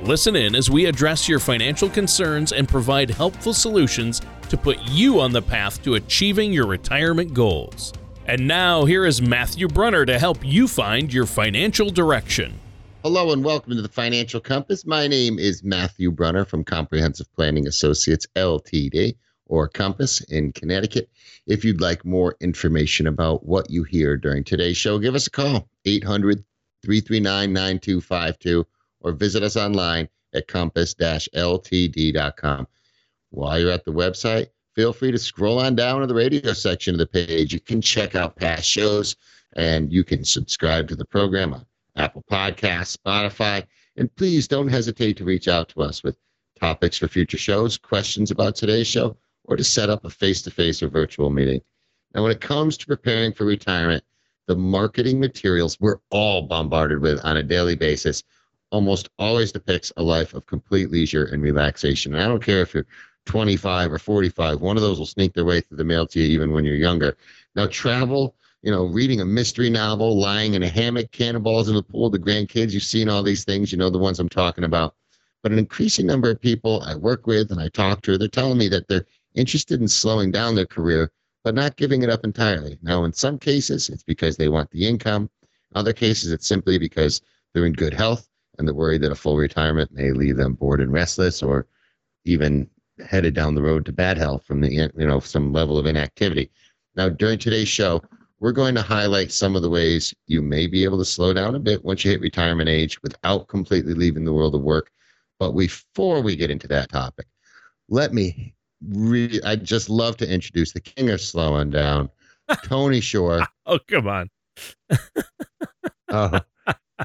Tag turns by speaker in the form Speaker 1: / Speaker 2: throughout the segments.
Speaker 1: Listen in as we address your financial concerns and provide helpful solutions to put you on the path to achieving your retirement goals. And now, here is Matthew Brunner to help you find your financial direction.
Speaker 2: Hello and welcome to the Financial Compass. My name is Matthew Brunner from Comprehensive Planning Associates LTD or Compass in Connecticut. If you'd like more information about what you hear during today's show, give us a call 800 339 9252 or visit us online at compass-ltd.com. While you're at the website, feel free to scroll on down to the radio section of the page. You can check out past shows and you can subscribe to the program on Apple Podcasts, Spotify, and please don't hesitate to reach out to us with topics for future shows, questions about today's show, or to set up a face-to-face or virtual meeting. Now, when it comes to preparing for retirement, the marketing materials we're all bombarded with on a daily basis almost always depicts a life of complete leisure and relaxation. And I don't care if you're 25 or 45, one of those will sneak their way through the mail to you even when you're younger. Now, travel, you know, reading a mystery novel, lying in a hammock, cannonballs in the pool, the grandkids, you've seen all these things, you know the ones I'm talking about. But an increasing number of people I work with and I talk to, they're telling me that they're interested in slowing down their career, but not giving it up entirely. Now, in some cases, it's because they want the income. In other cases, it's simply because they're in good health and the worry that a full retirement may leave them bored and restless or even headed down the road to bad health from the you know some level of inactivity. Now, during today's show, we're going to highlight some of the ways you may be able to slow down a bit once you hit retirement age without completely leaving the world of work. But before we get into that topic, let me re- I just love to introduce the king of slowing down, Tony Shore.
Speaker 1: oh, come on.
Speaker 2: oh,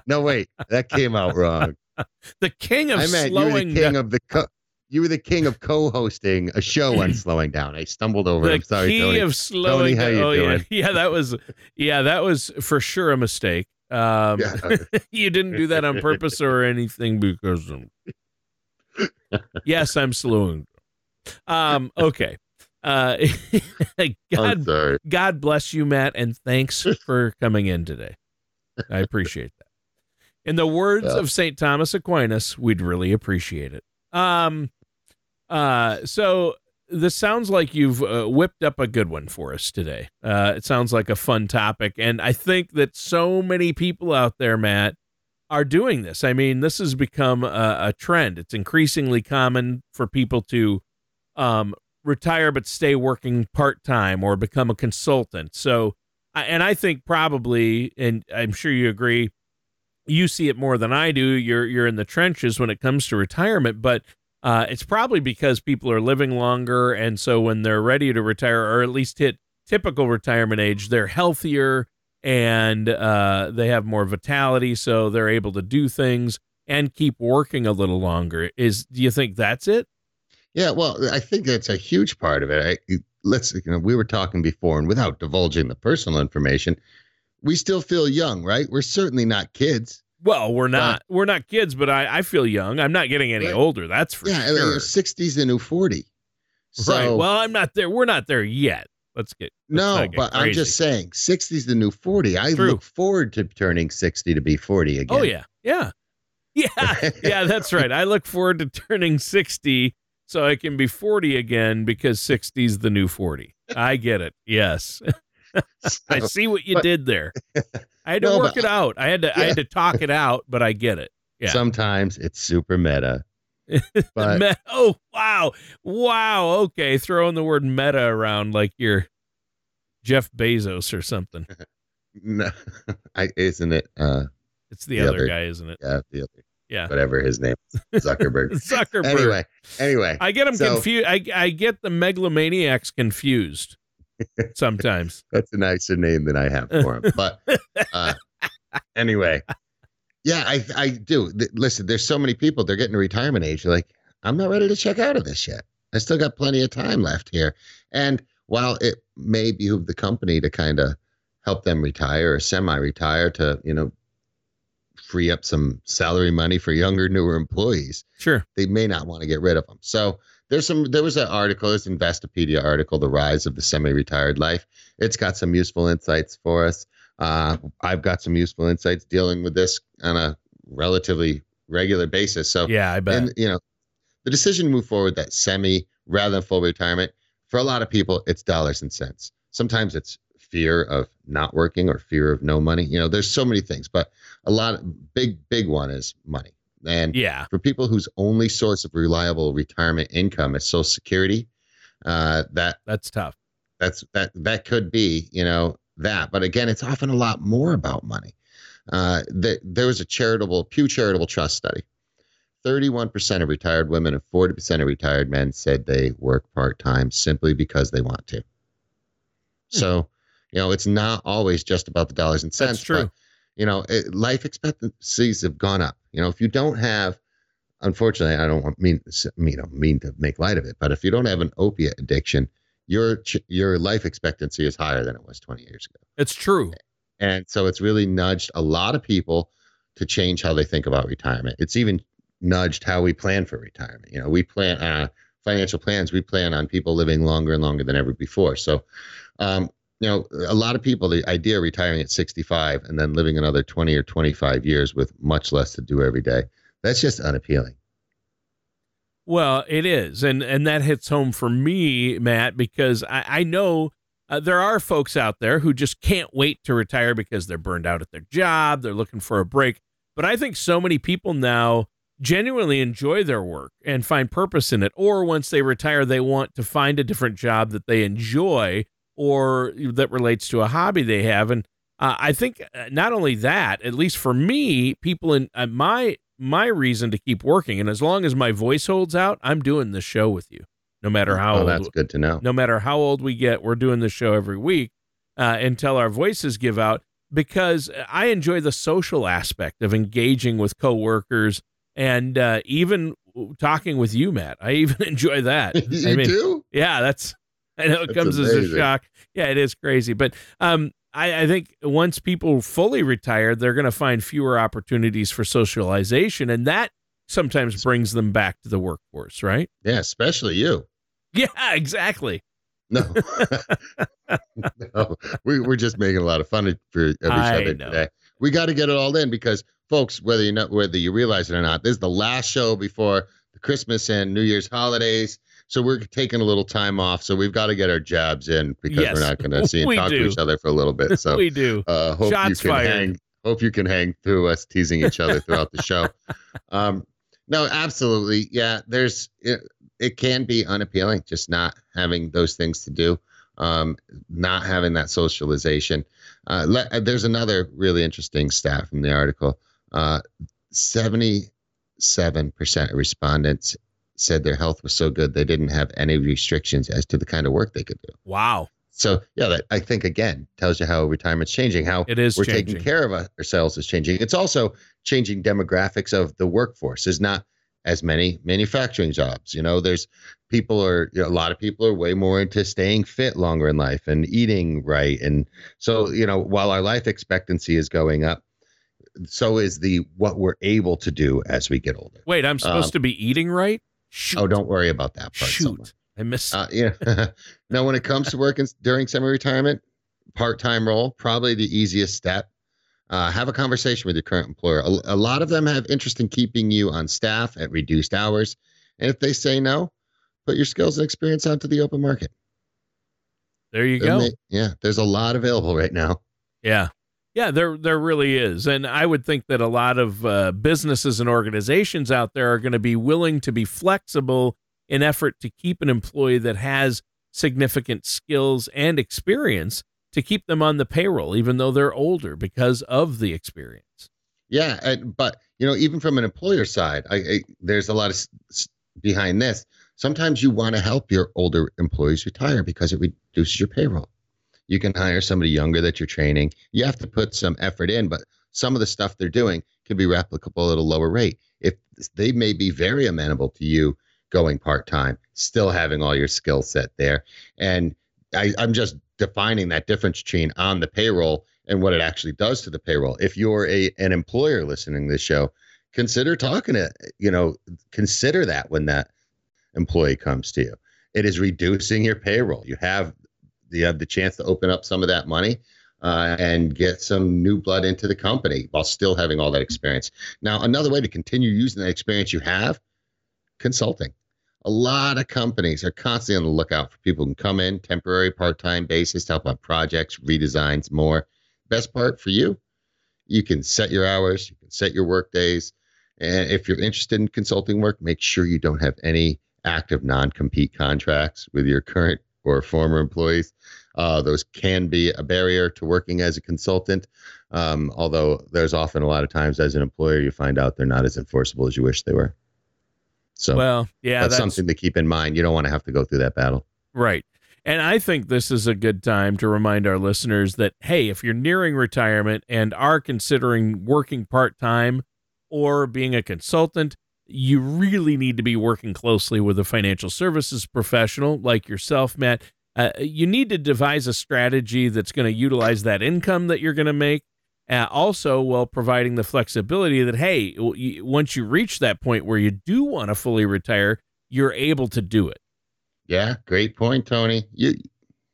Speaker 2: no, wait, that came out wrong.
Speaker 1: the king of
Speaker 2: I meant
Speaker 1: slowing
Speaker 2: you were the king
Speaker 1: down.
Speaker 2: of the co- you were the king of co-hosting a show on slowing down. I stumbled over.
Speaker 1: the.
Speaker 2: I'm sorry,
Speaker 1: key
Speaker 2: Tony.
Speaker 1: of slowing
Speaker 2: Tony, how
Speaker 1: down.
Speaker 2: you
Speaker 1: oh, yeah. yeah, that was yeah, that was for sure a mistake. Um,
Speaker 2: Yeah.
Speaker 1: you didn't do that on purpose or anything because yes, I'm slowing. Um, okay. Uh, God. God bless you, Matt, and thanks for coming in today. I appreciate that. In the words
Speaker 2: Yeah.
Speaker 1: of St. Thomas Aquinas, we'd really appreciate it. Um, uh, so this sounds like you've uh, whipped up a good one for us today. Uh, it sounds like a fun topic, and I think that so many people out there, Matt, are doing this. I mean, this has become a, a trend. It's increasingly common for people to um, retire but stay working part time or become a consultant. So, and I think probably, and I'm sure you agree, you see it more than I do. You're you're in the trenches when it comes to retirement, but uh, it's probably because people are living longer, and so when they're ready to retire, or at least hit typical retirement age, they're healthier and uh, they have more vitality, so they're able to do things and keep working a little longer. Is do you think that's it?
Speaker 2: Yeah, well, I think that's a huge part of it. I, let's, you know, we were talking before, and without divulging the personal information, we still feel young, right? We're certainly not kids.
Speaker 1: Well, we're not we're not kids, but I, I feel young. I'm not getting any
Speaker 2: Right.
Speaker 1: older. That's for
Speaker 2: yeah,
Speaker 1: sure.
Speaker 2: sixties the new forty. So,
Speaker 1: right. Well, I'm not there. We're not there yet. Let's get let's
Speaker 2: no,
Speaker 1: get
Speaker 2: but I'm just saying, sixties the new forty. I
Speaker 1: True.
Speaker 2: look forward to turning sixty to be forty oh, again.
Speaker 1: Oh yeah, yeah, yeah, yeah. That's right. I look forward to turning sixty so I can be forty again because 60's the new forty. I get it. Yes, I see what you
Speaker 2: but-
Speaker 1: did there. I had to
Speaker 2: No,
Speaker 1: work
Speaker 2: but-
Speaker 1: it out. I had to I had to talk it out, but I get it. Yeah.
Speaker 2: Sometimes it's super meta. But
Speaker 1: oh wow, wow. Okay, throwing the word meta around like you're Jeff Bezos or something.
Speaker 2: no, I, isn't it? Uh,
Speaker 1: It's the,
Speaker 2: The
Speaker 1: other
Speaker 2: other-
Speaker 1: guy, isn't it?
Speaker 2: yeah, the other,
Speaker 1: Yeah.
Speaker 2: whatever his name, is, Zuckerberg.
Speaker 1: Zuckerberg.
Speaker 2: anyway, anyway,
Speaker 1: I get him
Speaker 2: So-
Speaker 1: confused. I I get the megalomaniacs confused sometimes.
Speaker 2: that's a nicer name than I have for him. But uh, anyway, yeah, I I do. Th- Listen, there's so many people. They're getting to retirement age. They're like, I'm not ready to check out of this yet. I still got plenty of time left here. And while it may behoove the company to kind of help them retire or semi-retire to, you know, free up some salary money for younger, newer employees,
Speaker 1: Sure.
Speaker 2: they may not want to get rid of them. So there's some there was an article, this Investopedia article, The Rise of the Semi-Retired Life. It's got some useful insights for us. Uh, I've got some useful insights dealing with this on a relatively regular basis. So
Speaker 1: Yeah, I bet.
Speaker 2: and you know, the decision to move forward that semi rather than full retirement for a lot of people, it's dollars and cents. Sometimes it's fear of not working or fear of no money. You know, there's so many things, but a lot of big, big one is money. And
Speaker 1: yeah.
Speaker 2: for people whose only source of reliable retirement income is Social Security, uh, that
Speaker 1: That's tough.
Speaker 2: that's that that could be you know that but again it's often a lot more about money uh, the, there was a charitable pew charitable trust study 31% of retired women and 40% of retired men said they work part-time simply because they want to so you know it's not always just about the dollars and cents
Speaker 1: That's true.
Speaker 2: You know it, life expectancies have gone up. You know if you don't have unfortunately i don't want mean you know mean to make light of it but if you don't have an opiate addiction your your life expectancy is higher than it was 20 years ago.
Speaker 1: It's true.
Speaker 2: and so it's really nudged a lot of people to change how they think about retirement. It's even nudged how we plan for retirement. You know we plan uh, financial plans we plan on people living longer and longer than ever before. So um, you know a lot of people the idea of retiring at 65 and then living another 20 or 25 years with much less to do every day that's just unappealing
Speaker 1: Well, it is, and and that hits home for me, Matt, because I, I know uh, there are folks out there who just can't wait to retire because they're burned out at their job, they're looking for a break. But I think so many people now genuinely enjoy their work and find purpose in it, or once they retire, they want to find a different job that they enjoy or that relates to a hobby they have, and uh, I think uh, not only that, at least for me, people in uh, my my reason to keep working, and as long as my voice holds out, I'm doing this show with you, no matter how
Speaker 2: oh
Speaker 1: old,
Speaker 2: that's good to know
Speaker 1: no matter how old we get, we're doing this show every week uh, until our voices give out. Because I enjoy the social aspect of engaging with coworkers and uh, even talking with you, Matt. I even enjoy that.
Speaker 2: you
Speaker 1: I mean,
Speaker 2: do
Speaker 1: yeah, that's I know it
Speaker 2: That's
Speaker 1: comes as a shock. Yeah, it is crazy. But um I, I think once people fully retire, they're gonna find fewer opportunities for socialization and that sometimes brings them back to the workforce, right?
Speaker 2: yeah especially you
Speaker 1: Yeah, exactly.
Speaker 2: No. no. We, we're just making a lot of fun for each other today. We got to get it all in because, folks, whether you know whether you realize it or not, this is the last show before the Christmas and New Year's holidays. So we're taking a little time off. So we've got to get our jabs in because
Speaker 1: Yes,
Speaker 2: we're not going to see and talk
Speaker 1: do.
Speaker 2: to each other for a little bit. So
Speaker 1: we do.
Speaker 2: uh, hope
Speaker 1: Shots
Speaker 2: you can
Speaker 1: fired.
Speaker 2: hang. Hope you can hang through us teasing each other throughout the show. Um, no, absolutely, yeah. There's it, it can be unappealing just not having those things to do, um, not having that socialization. Uh, le- uh, there's another really interesting stat from the article. Uh, Seventy-seven percent of respondents said their health was so good they didn't have any restrictions as to the kind of work they could do.
Speaker 1: Wow.
Speaker 2: So yeah, that I think again tells you how retirement's changing, how
Speaker 1: It is
Speaker 2: we're
Speaker 1: changing.
Speaker 2: taking care of ourselves is changing. It's also changing demographics of the workforce. There's not as many manufacturing jobs. You know, there's people are you know, a lot of people are way more into staying fit longer in life and eating right. And so, you know, while our life expectancy is going up, so is the what we're able to do as we get older.
Speaker 1: Wait, I'm supposed
Speaker 2: Um,
Speaker 1: to be eating right? Shoot.
Speaker 2: Oh, don't worry about that part.
Speaker 1: Shoot. I missed
Speaker 2: Uh, yeah. now, when it comes to working during semi-retirement, part-time role probably the easiest step. Uh, have a conversation with your current employer. A, a lot of them have interest in keeping you on staff at reduced hours, and if they say no, put your skills and experience out to the open market.
Speaker 1: there you go.
Speaker 2: they- yeah, there's a lot available right now.
Speaker 1: Yeah. Yeah, there there really is. And I would think that a lot of uh, businesses and organizations out there are going to be willing to be flexible in effort to keep an employee that has significant skills and experience to keep them on the payroll even though they're older because of the experience.
Speaker 2: Yeah, and, but you know, even from an employer side, I, I there's a lot of s- behind this. Sometimes you want to help your older employees retire because it reduces your payroll. You can hire somebody younger that you're training. You have to put some effort in, but some of the stuff they're doing can be replicable at a lower rate. If they may be very amenable to you going part time, still having all your skill set there. And I, I'm just defining that difference between on the payroll and what it actually does to the payroll. If you're a an employer listening to this show, consider talking to you know consider that when that employee comes to you. It is reducing your payroll. You have you have the chance to open up some of that money uh, and get some new blood into the company while still having all that experience. Now, another way to continue using that experience you have, consulting. A lot of companies are constantly on the lookout for people who can come in temporary, part-time basis to help on projects, redesigns, more. Best part for you, you can set your hours, you can set your work days, and if you're interested in consulting work, make sure you don't have any active non-compete contracts with your current or former employees. Uh, those can be a barrier to working as a consultant. Um, although there's often a lot of times as an employer, you find out they're not as enforceable as you wish they were. So,
Speaker 1: well, yeah,
Speaker 2: that's, that's something to keep in mind. You don't want to have to go through that battle.
Speaker 1: Right. And I think this is a good time to remind our listeners that, hey, if you're nearing retirement and are considering working part time or being a consultant, you really need to be working closely with a financial services professional like yourself, Matt. Uh, you need to devise a strategy that's going to utilize that income that you're going to make. Uh, also, while providing the flexibility that, hey, once you reach that point where you do want to fully retire, you're able to do it.
Speaker 2: Yeah, great point, Tony. You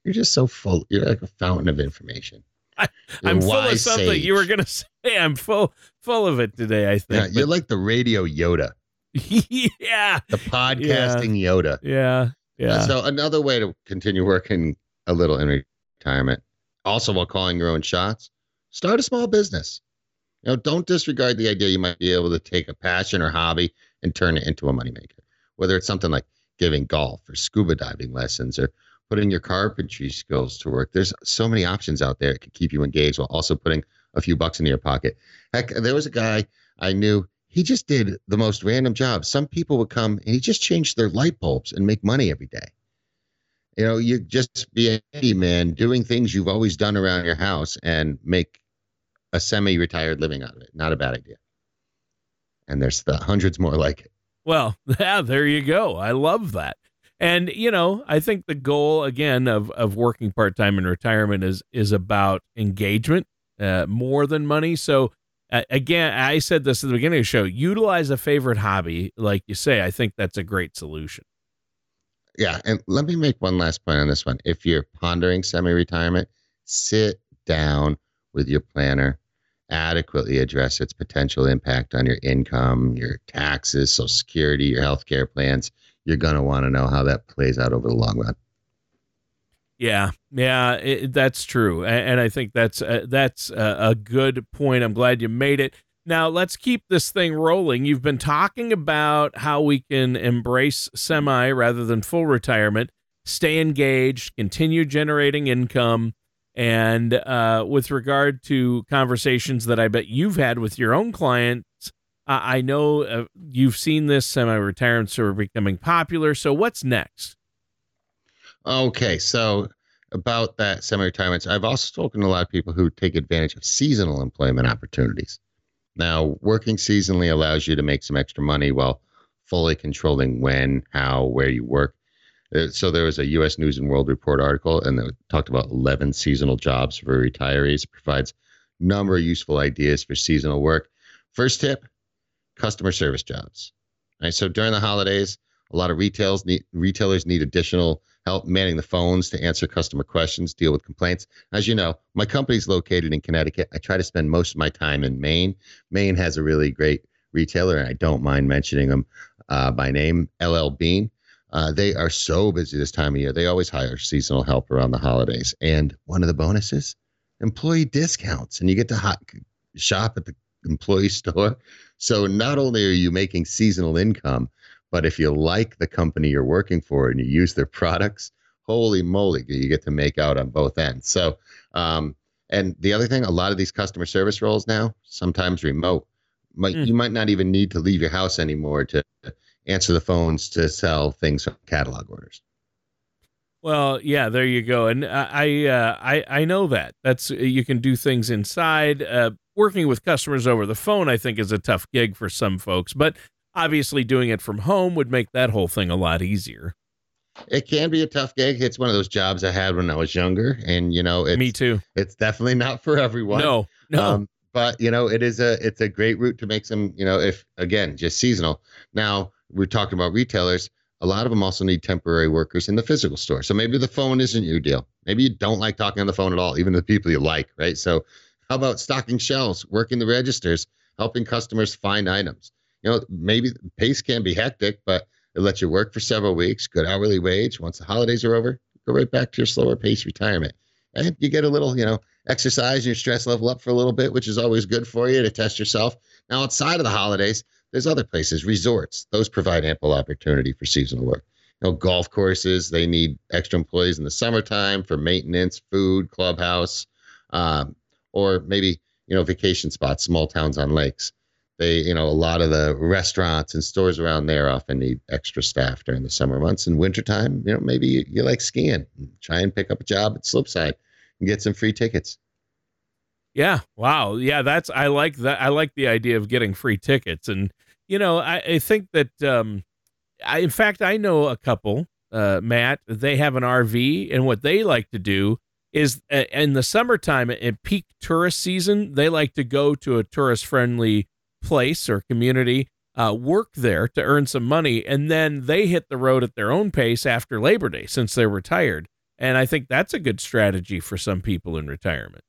Speaker 2: you're just so full. You're like a fountain of information.
Speaker 1: I, am full of something. Sage. You were gonna say I'm full full of it today. I think.
Speaker 2: Yeah, you're like the radio Yoda.
Speaker 1: yeah.
Speaker 2: The podcasting yeah. Yoda.
Speaker 1: Yeah. Yeah.
Speaker 2: So another way to continue working a little in retirement, also while calling your own shots, start a small business. You know, don't disregard the idea you might be able to take a passion or hobby and turn it into a moneymaker. Whether it's something like giving golf or scuba diving lessons or putting your carpentry skills to work. There's so many options out there that can keep you engaged while also putting a few bucks into your pocket. Heck, there was a guy I knew he just did the most random jobs. Some people would come and he just changed their light bulbs and make money every day. You know, you just be a handyman doing things you've always done around your house and make a semi-retired living out of it. Not a bad idea. And there's the hundreds more like it.
Speaker 1: Well, yeah, there you go. I love that. And you know, I think the goal again of of working part time in retirement is is about engagement uh, more than money. So again, I said this at the beginning of the show. Utilize a favorite hobby, like you say. I think that's a great solution.
Speaker 2: Yeah, and let me make one last point on this one. If you're pondering semi-retirement, sit down with your planner, adequately address its potential impact on your income, your taxes, Social Security, your health care plans. You're going to want to know how that plays out over the long run.
Speaker 1: Yeah, yeah, it, that's true, and, and, I think that's uh, that's a, a good point. I'm glad you made it. Now let's keep this thing rolling. You've been talking about how we can embrace semi rather than full retirement, stay engaged, continue generating income, and uh, with regard to conversations that I bet you've had with your own clients, I know uh, you've seen this semi-retirements are becoming popular. So what's next?
Speaker 2: Okay, so about that semi-retirements, I've also spoken to a lot of people who take advantage of seasonal employment opportunities. Now, working seasonally allows you to make some extra money while fully controlling when, how, where you work. Uh, so there was a U.S. News and World Report article, and it talked about 11 seasonal jobs for retirees. It provides a number of useful ideas for seasonal work. First tip: customer service jobs. Right. So during the holidays, a lot of retails need, retailers need additional help manning the phones to answer customer questions, deal with complaints. As you know, my company's located in Connecticut. I try to spend most of my time in Maine. Maine has a really great retailer, and I don't mind mentioning them uh, by name, LL Bean. Uh, they are so busy this time of year. They always hire seasonal help around the holidays. And one of the bonuses, employee discounts, and you get to hot, shop at the employee store. So not only are you making seasonal income, but if you like the company you're working for and you use their products, holy moly, you get to make out on both ends. So, um, and the other thing, a lot of these customer service roles now, sometimes remote, might, mm. you might not even need to leave your house anymore to answer the phones to sell things from catalog orders.
Speaker 1: Well, yeah, there you go, and I, uh, I, I know that that's you can do things inside. Uh, working with customers over the phone, I think, is a tough gig for some folks, but obviously doing it from home would make that whole thing a lot easier.
Speaker 2: it can be a tough gig. It's one of those jobs I had when I was younger, and you know, it's,
Speaker 1: Me too.
Speaker 2: It's definitely not for everyone.
Speaker 1: No, no.
Speaker 2: Um, but you know, it is a it's a great route to make some. You know, if again just seasonal. Now we're talking about retailers. A lot of them also need temporary workers in the physical store. So maybe the phone isn't your deal. Maybe you don't like talking on the phone at all, even the people you like, right? So how about stocking shelves, working the registers, helping customers find items? You know, maybe pace can be hectic, but it lets you work for several weeks, good hourly wage. Once the holidays are over, go right back to your slower pace retirement. And you get a little, you know, exercise and your stress level up for a little bit, which is always good for you to test yourself. Now, outside of the holidays, there's other places, resorts. Those provide ample opportunity for seasonal work. You know, golf courses, they need extra employees in the summertime for maintenance, food, clubhouse, um, or maybe, you know, vacation spots, small towns on lakes. They, you know, a lot of the restaurants and stores around there often need extra staff during the summer months. And wintertime, you know, maybe you, you like skiing. Try and pick up a job at Slopeside and get some free tickets.
Speaker 1: Yeah. Wow. Yeah. That's I like that. I like the idea of getting free tickets, and you know, I, I think that. um I, in fact, I know a couple, uh, Matt. They have an RV, and what they like to do is uh, in the summertime, in peak tourist season, they like to go to a tourist-friendly place or community, uh, work there to earn some money, and then they hit the road at their own pace after Labor Day since they're retired. And I think that's a good strategy for some people in retirement.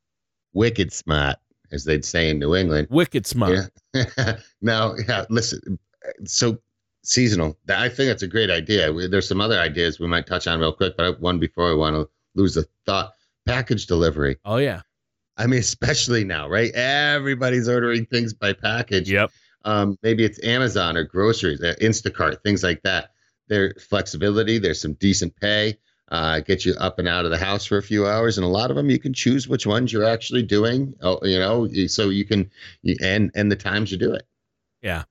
Speaker 2: Wicked smart, as they'd say in New England.
Speaker 1: Wicked smart.
Speaker 2: Yeah. now, yeah, listen. So seasonal. I think that's a great idea. There's some other ideas we might touch on real quick, but one before I want to lose the thought. Package delivery.
Speaker 1: Oh yeah.
Speaker 2: I mean, especially now, right? Everybody's ordering things by package.
Speaker 1: Yep.
Speaker 2: Um, maybe it's Amazon or groceries, uh, Instacart, things like that. There's flexibility. There's some decent pay. Uh, get you up and out of the house for a few hours, and a lot of them you can choose which ones you're actually doing. Oh, you know, so you can, and and the times you do it.
Speaker 1: Yeah,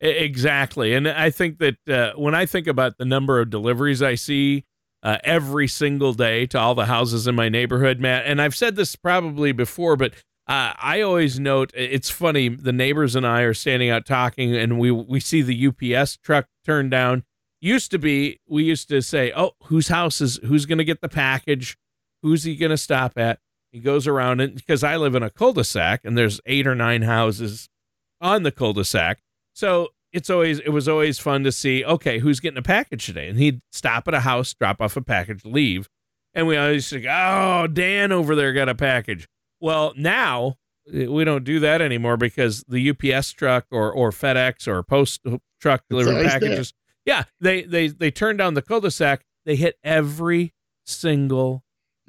Speaker 1: exactly. And I think that uh, when I think about the number of deliveries I see uh, every single day to all the houses in my neighborhood, Matt, and I've said this probably before, but uh, I always note it's funny. The neighbors and I are standing out talking, and we we see the UPS truck turn down. Used to be, we used to say, "Oh, whose house is who's going to get the package? Who's he going to stop at?" He goes around and because I live in a cul-de-sac, and there's eight or nine houses on the cul-de-sac. So it's always it was always fun to see. Okay, who's getting a package today? And he'd stop at a house, drop off a package, leave, and we always say, "Oh, Dan over there got a package." Well, now eh, we don't do that anymore because the UPS truck or or FedEx or post truck delivery packages. Yeah, they they they turn down the cul-de-sac. They hit every single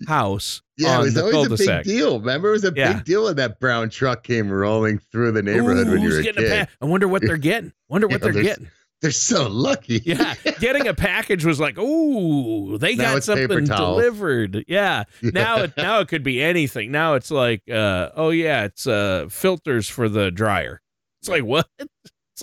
Speaker 1: house.
Speaker 2: Yeah, it was always a big deal. Remember, it was a
Speaker 1: Yeah.
Speaker 2: big deal when that brown truck came rolling through the neighborhood
Speaker 1: Ooh,
Speaker 2: when you were a kid.
Speaker 1: I wonder what they're getting. Wonder what
Speaker 2: Yeah,
Speaker 1: they're getting.
Speaker 2: They're so lucky.
Speaker 1: Yeah, getting a package was like, ooh, they
Speaker 2: Now
Speaker 1: got something delivered. Yeah. Now it now it could be anything. Now it's like, uh, oh yeah, it's uh filters for the dryer. It's like what?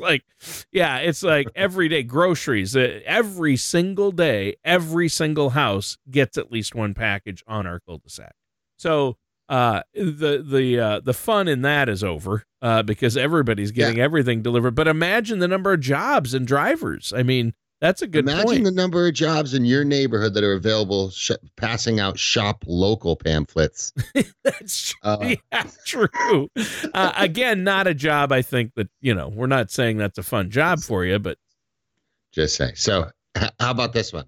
Speaker 1: Like, yeah, it's like every day groceries. Uh, every single day, every single house gets at least one package on our cul-de-sac. So uh, the the uh, the fun in that is over uh, because everybody's getting everything delivered. But imagine the number of jobs and drivers. I mean, that's a good point.
Speaker 2: Imagine
Speaker 1: point.
Speaker 2: the number of jobs in your neighborhood that are available, sh- passing out shop local pamphlets.
Speaker 1: That's true.
Speaker 2: Uh,
Speaker 1: yeah, true. Uh, again, not a job. I think that you know we're not saying that's a fun job for you, but
Speaker 2: Just say. So, how about this one?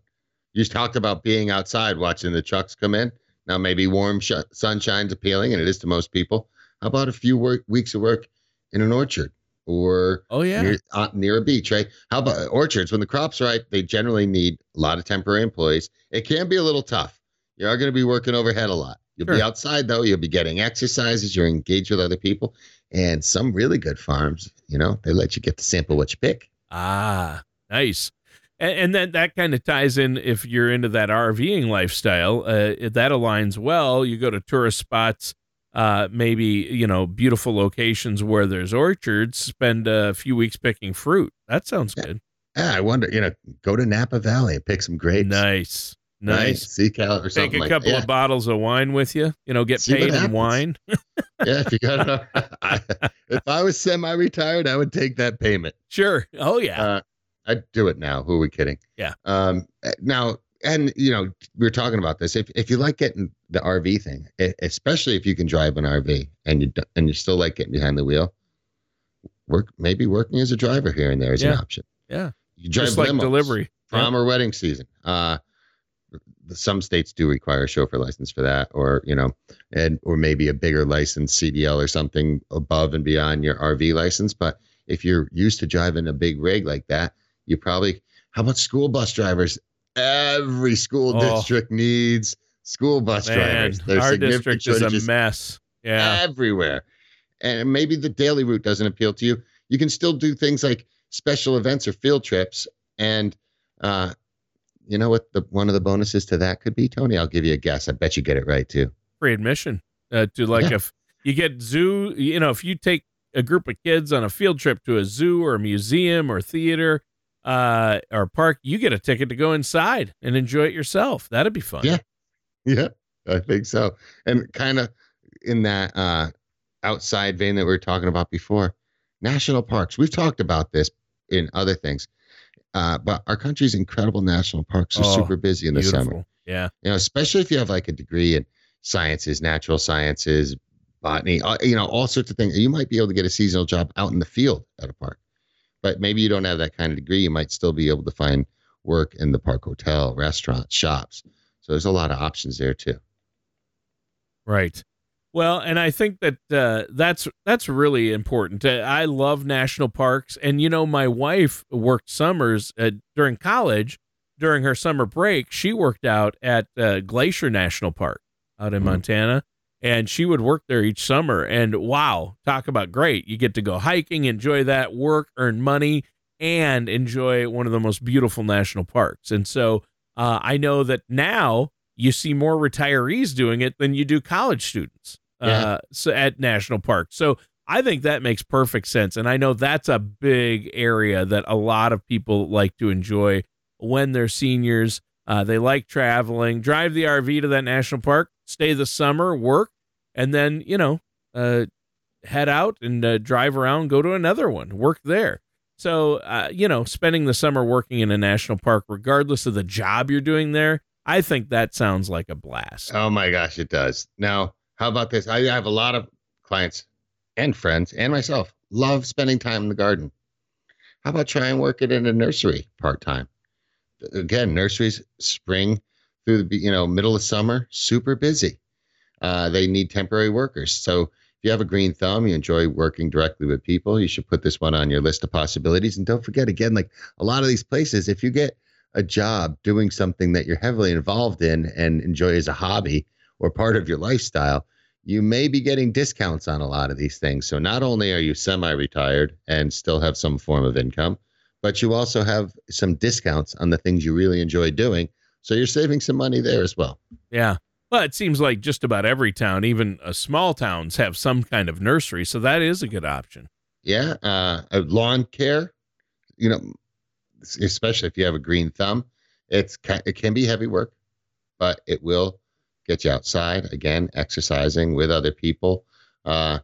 Speaker 2: You talked about being outside watching the trucks come in. Now, maybe warm sh- sunshine's appealing, and it is to most people. How about a few work weeks of work in an orchard or
Speaker 1: oh yeah,
Speaker 2: near, uh, near a beach, right? How about orchards? When the crop's are right, they generally need a lot of temporary employees. It can be a little tough. You are going to be working overhead a lot. You'll be outside though. You'll be getting exercises. You're engaged with other people, and some really good farms, you know, they let you get to sample what you pick.
Speaker 1: ah, nice. And, and then that kind of ties in if you're into that RVing lifestyle. Uh, that aligns well. You go to tourist spots. Uh, maybe you know beautiful locations where there's orchards. Spend a few weeks picking fruit. That sounds
Speaker 2: Yeah.
Speaker 1: good.
Speaker 2: Yeah, I wonder, you know, go to Napa Valley and pick some grapes.
Speaker 1: Nice, nice.
Speaker 2: Sea cal or
Speaker 1: Take
Speaker 2: something
Speaker 1: a
Speaker 2: like
Speaker 1: couple
Speaker 2: that.
Speaker 1: of bottles of wine with you. You know, get
Speaker 2: See
Speaker 1: paid in wine.
Speaker 2: Yeah. If you got, I, if I was semi-retired, I would take that payment.
Speaker 1: Sure. Oh yeah.
Speaker 2: Uh, I'd do it now. Who are we kidding?
Speaker 1: Yeah.
Speaker 2: Um. Now, and you know, we are talking about this. If if you like getting the RV thing, especially if you can drive an RV and you and you still like getting behind the wheel, work maybe working as a driver here and there is
Speaker 1: yeah.
Speaker 2: an option.
Speaker 1: Yeah,
Speaker 2: you drive
Speaker 1: just like limos, delivery,
Speaker 2: prom yeah. or wedding season. Uh, some states do require a chauffeur license for that, or you know, and or maybe a bigger license, CDL or something above and beyond your RV license. But if you're used to driving a big rig like that, you probably how about school bus drivers? Every school oh. district needs school bus Man, drivers.
Speaker 1: There's our district is a mess. Yeah,
Speaker 2: everywhere. And maybe the daily route doesn't appeal to you. You can still do things like special events or field trips. And uh, you know what? The one of the bonuses to that could be, Tony. I'll give you a guess. I bet you get it right too.
Speaker 1: Free admission uh, to like yeah. if you get zoo. You know, if you take a group of kids on a field trip to a zoo or a museum or theater uh, or park, you get a ticket to go inside and enjoy it yourself. That'd be fun.
Speaker 2: Yeah. Yeah, I think so. And kind of in that uh, outside vein that we were talking about before, national parks. We've talked about this in other things, uh, but our country's incredible national parks are oh, super busy in the beautiful. summer.
Speaker 1: Yeah.
Speaker 2: You know, especially if you have like a degree in sciences, natural sciences, botany, uh, you know, all sorts of things. You might be able to get a seasonal job out in the field at a park but maybe you don't have that kind of degree. You might still be able to find work in the park hotel, restaurants, shops. So there's a lot of options there too.
Speaker 1: Right. Well, and I think that uh, that's that's really important. Uh, I love national parks, and you know, my wife worked summers uh, during college. During her summer break, she worked out at uh, Glacier National Park out in mm-hmm. Montana, and she would work there each summer. And wow, talk about great! You get to go hiking, enjoy that, work, earn money, and enjoy one of the most beautiful national parks. And so uh, I know that now you see more retirees doing it than you do college students uh, yeah. so at national parks. So I think that makes perfect sense. And I know that's a big area that a lot of people like to enjoy when they're seniors. Uh, they like traveling, drive the RV to that national park, stay the summer, work, and then you know uh, head out and uh, drive around, go to another one, work there. So uh, you know, spending the summer working in a national park, regardless of the job you're doing there, I think that sounds like a blast.
Speaker 2: Oh my gosh, it does. Now, how about this? I have a lot of clients and friends and myself love spending time in the garden. How about try and work it in a nursery part time? Again, nurseries spring through the you know middle of summer super busy uh, they need temporary workers. So you have a green thumb, you enjoy working directly with people, you should put this one on your list of possibilities. And don't forget, again, like a lot of these places, if you get a job doing something that you're heavily involved in and enjoy as a hobby or part of your lifestyle, you may be getting discounts on a lot of these things. So not only are you semi retired and still have some form of income, but you also have some discounts on the things you really enjoy doing. So you're saving some money there as well.
Speaker 1: Yeah. Well, it seems like just about every town, even uh, small towns, have some kind of nursery, so that is a good option.
Speaker 2: Yeah, uh, lawn care, you know, especially if you have a green thumb, it's it can be heavy work, but it will get you outside again, exercising with other people. Uh,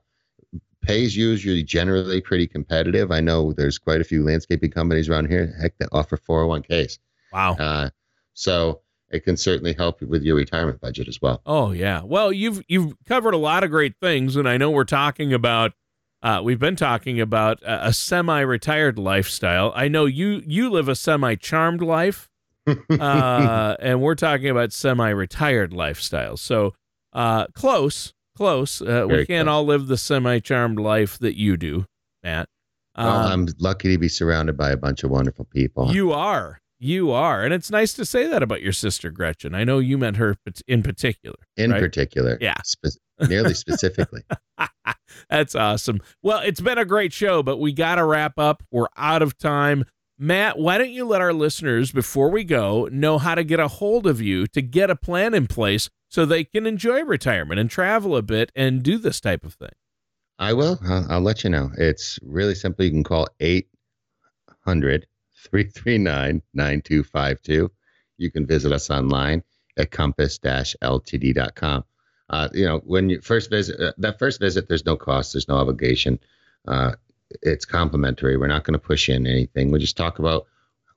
Speaker 2: pays usually generally pretty competitive. I know there's quite a few landscaping companies around here, heck, that offer 401ks.
Speaker 1: Wow. Uh,
Speaker 2: so it can certainly help you with your retirement budget as well.
Speaker 1: Oh yeah. Well, you've you've covered a lot of great things, and I know we're talking about. Uh, we've been talking about a, a semi-retired lifestyle. I know you you live a semi-charmed life, uh, and we're talking about semi-retired lifestyle. So uh, close, close. Uh, we can't close. all live the semi-charmed life that you do, Matt.
Speaker 2: well, um, I'm lucky to be surrounded by a bunch of wonderful people.
Speaker 1: You are. You are. And it's nice to say that about your sister, Gretchen. I know you meant her in particular.
Speaker 2: In
Speaker 1: right?
Speaker 2: particular.
Speaker 1: Yeah.
Speaker 2: Spe- nearly specifically.
Speaker 1: That's awesome. Well, it's been a great show, but we got to wrap up. We're out of time. Matt, why don't you let our listeners, before we go, know how to get a hold of you to get a plan in place so they can enjoy retirement and travel a bit and do this type of thing?
Speaker 2: I will. I'll, I'll let you know. It's really simple. You can call 800 339 9252. You can visit us online at compass-ltd.com. Uh, you know, when you first visit, uh, that first visit, there's no cost, there's no obligation. Uh, it's complimentary. We're not going to push in anything. We'll just talk about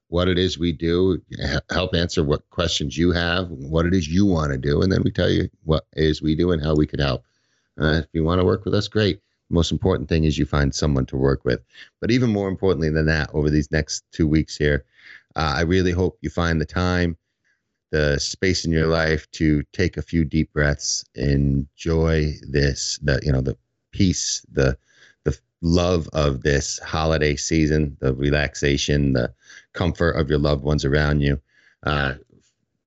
Speaker 2: what it is we do, help answer what questions you have, what it is you want to do, and then we tell you what is we do and how we could help. Uh, if you want to work with us, great. Most important thing is you find someone to work with. But even more importantly than that, over these next two weeks here, uh, I really hope you find the time, the space in your life to take a few deep breaths, enjoy this, the you know the peace, the the love of this holiday season, the relaxation, the comfort of your loved ones around you. Uh,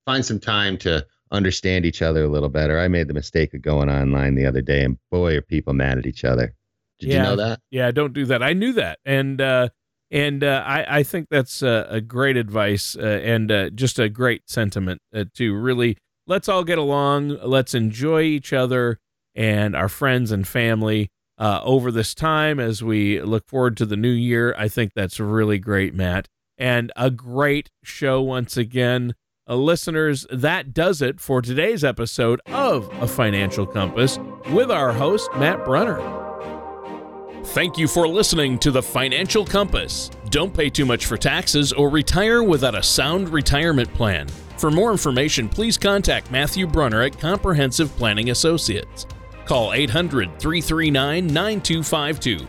Speaker 2: find some time to understand each other a little better. I made the mistake of going online the other day, and boy, are people mad at each other. Did
Speaker 1: yeah,
Speaker 2: you know that?
Speaker 1: Yeah, don't do that. I knew that, and uh, and uh, I I think that's a, a great advice uh, and uh, just a great sentiment uh, to really let's all get along, let's enjoy each other and our friends and family uh, over this time as we look forward to the new year. I think that's really great, Matt, and a great show once again. Uh, listeners, that does it for today's episode of A Financial Compass with our host, Matt Brunner. Thank you for listening to The Financial Compass. Don't pay too much for taxes or retire without a sound retirement plan. For more information, please contact Matthew Brunner at Comprehensive Planning Associates. Call 800 339 9252